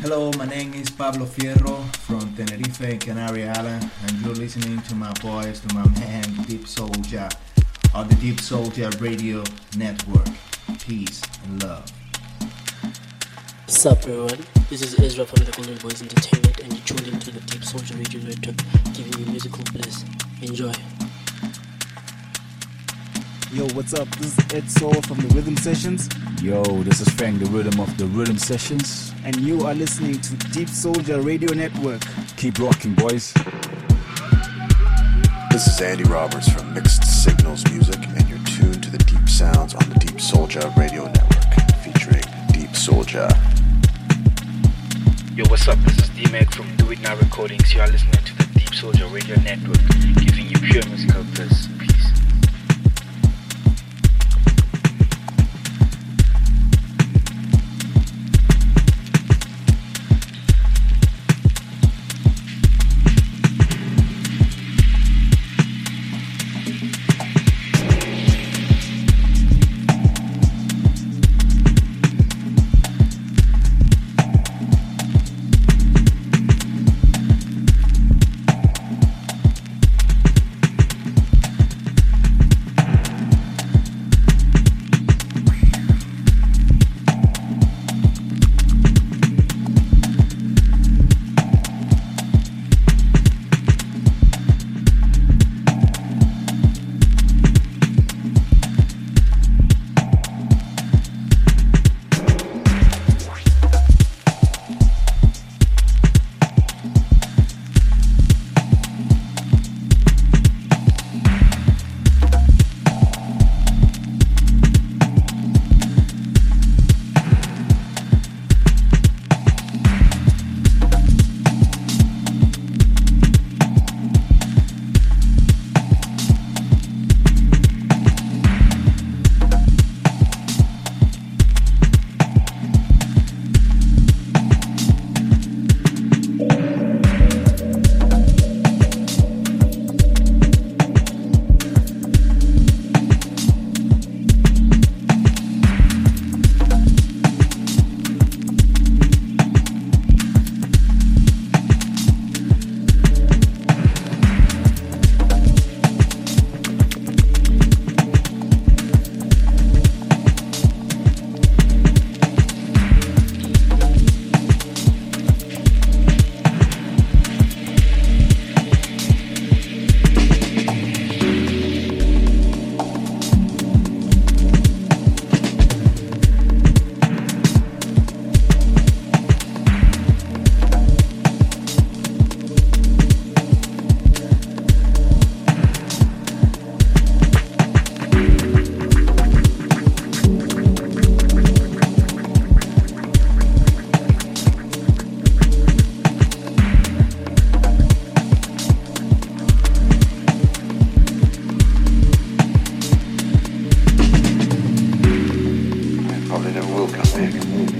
Hello, my name is Pablo Fierro from Tenerife, Canary Island, and you're listening to my voice, to my man, Deepsoulja, on the Deepsoulja Radio Network. Peace and love. What's up, everyone? This is Ezra from the Golden Boys Entertainment, and you're tuned into the Deepsoulja Radio Network, giving you musical bliss. Enjoy. Yo, what's up? This is Ed Soul from the Rhythm Sessions. Yo, this is Fang, the rhythm of the Rhythm Sessions. And you are listening to Deepsoulja Radio Network. Keep rocking, boys. This is Andy Roberts from Mixed Signals Music, and you're tuned to the deep sounds on the Deepsoulja Radio Network, featuring Deepsoulja. Yo, what's up? This is D-Mac from Do It Now Recordings. You are listening to the Deepsoulja Radio Network, giving you pure musical bliss. back move.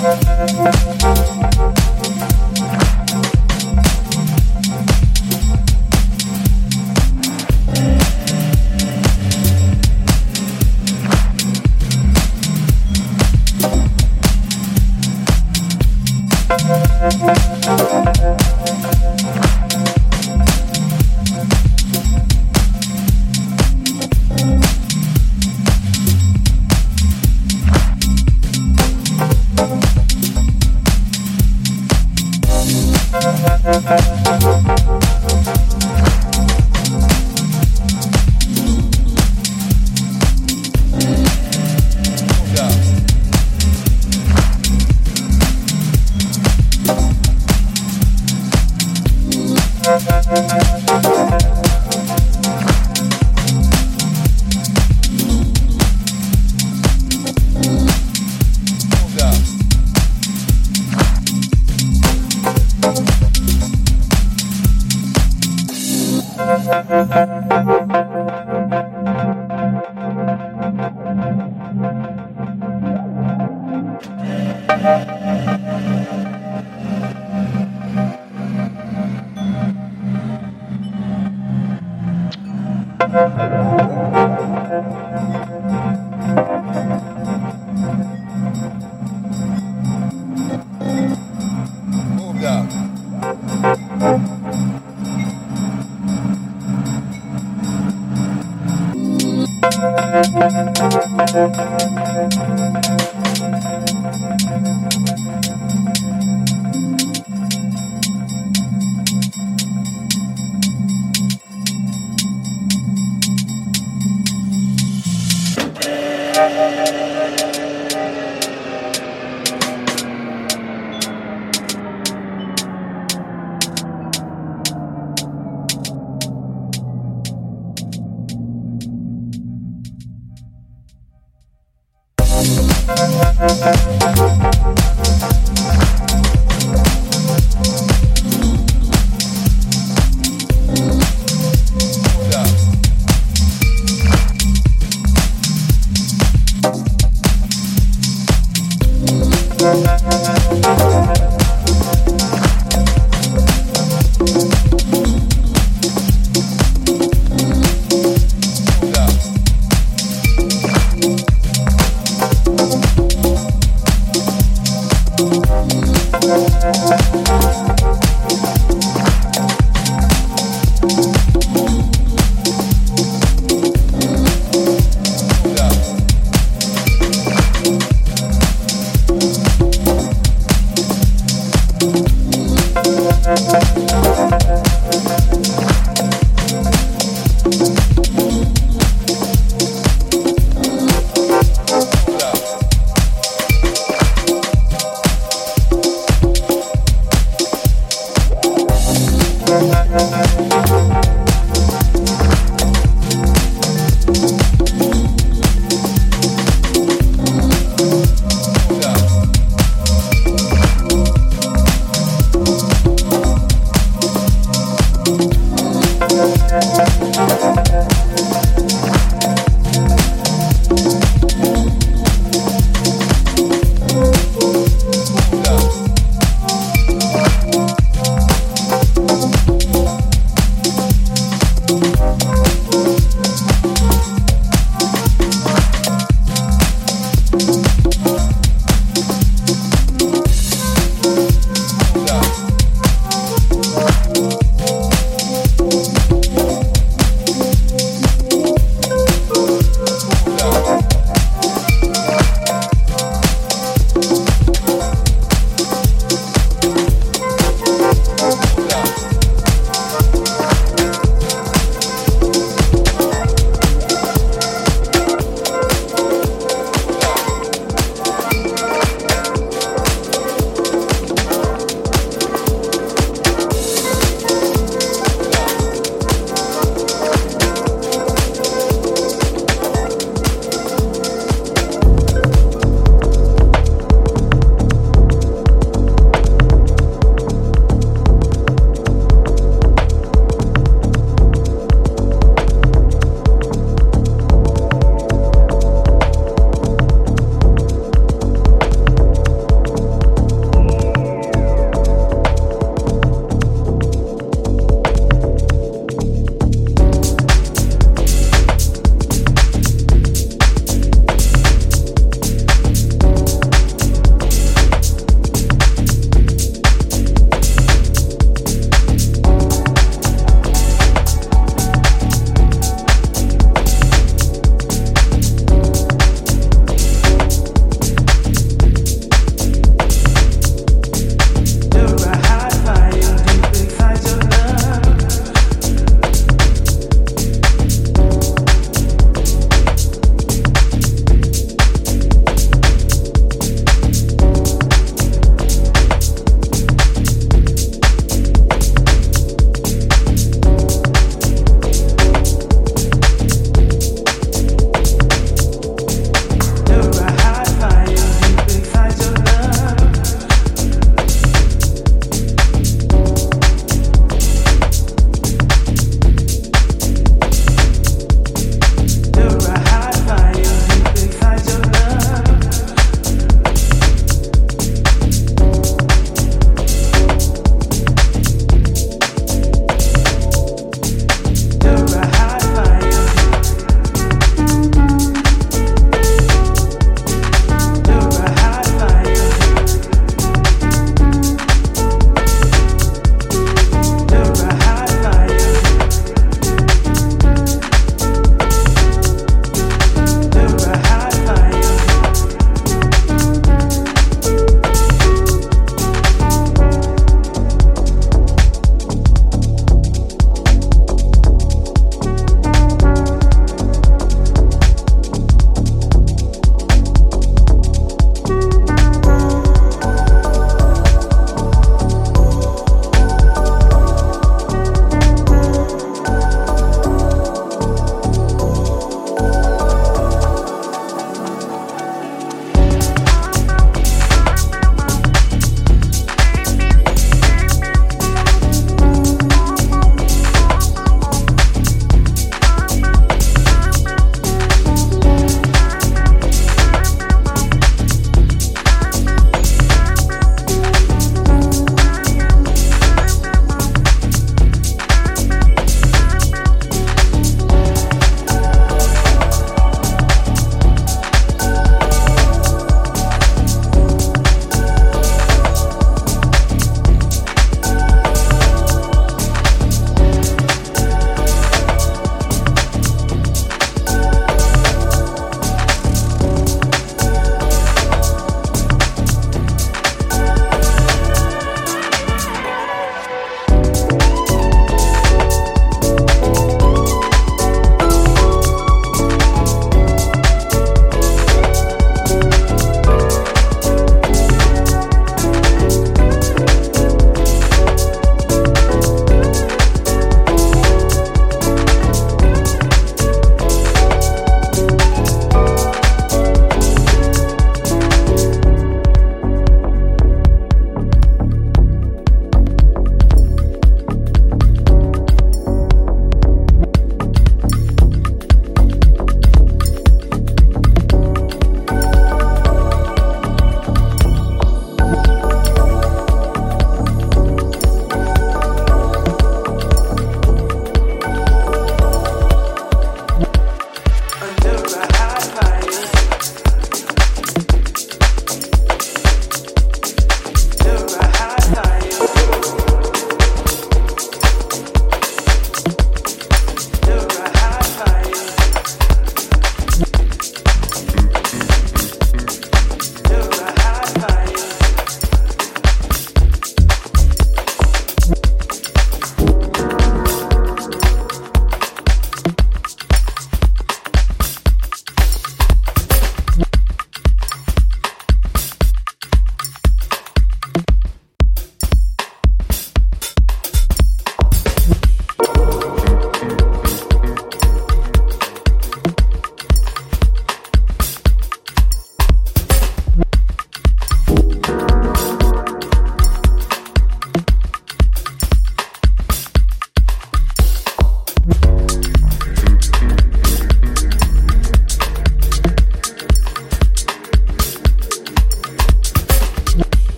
Thank Música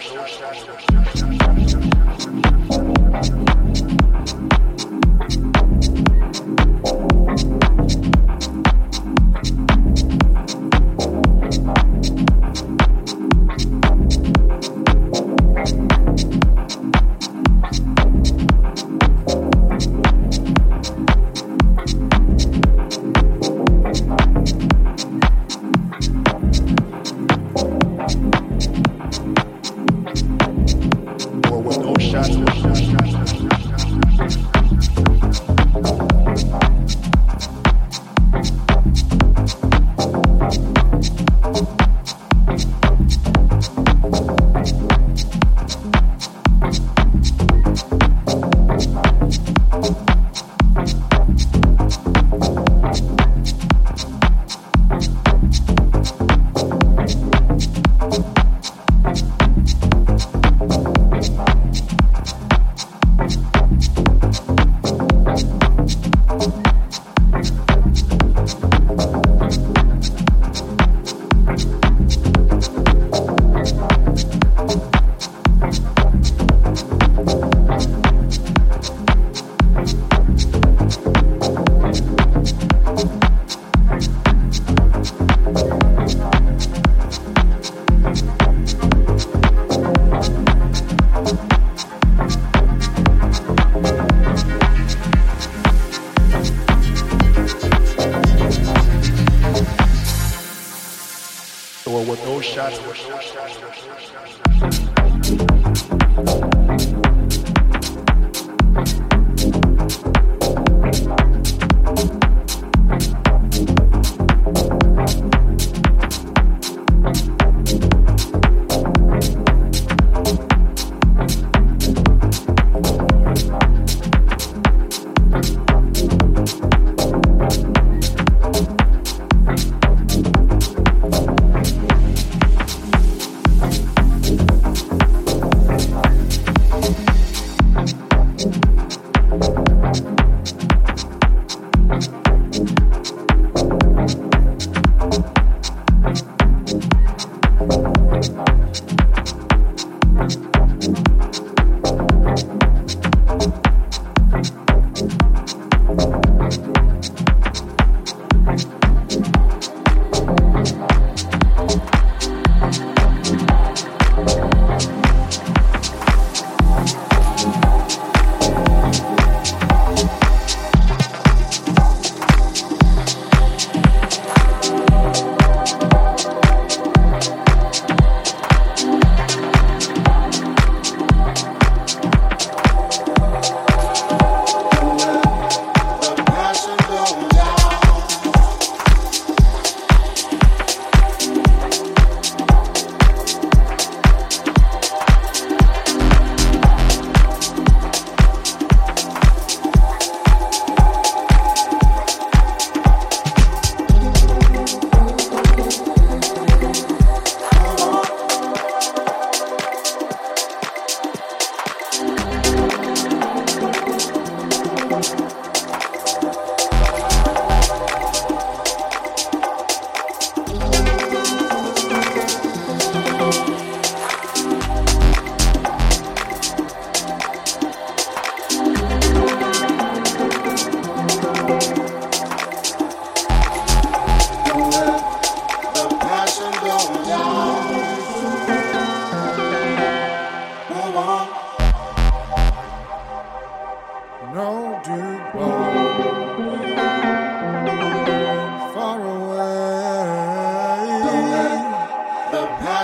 Force.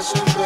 su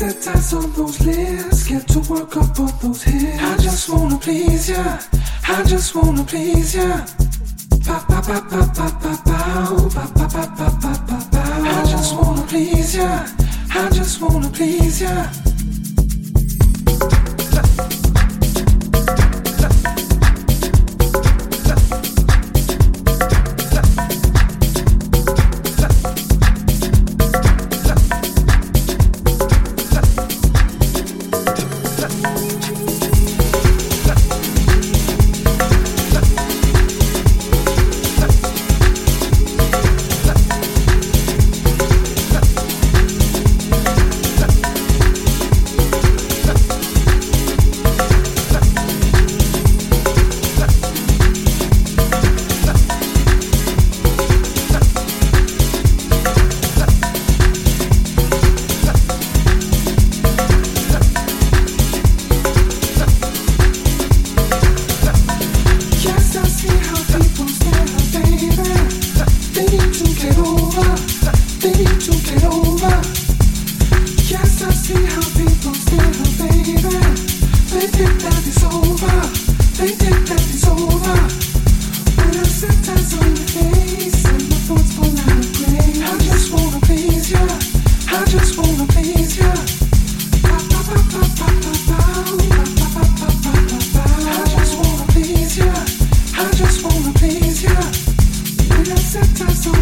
desensitize on those lips. Get to work up on those hips. I just wanna please ya. I just wanna please ya. Ba ba ba ba ba ba. Ba ba ba ba ba ba. I just wanna please ya. I just wanna please ya.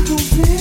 to feel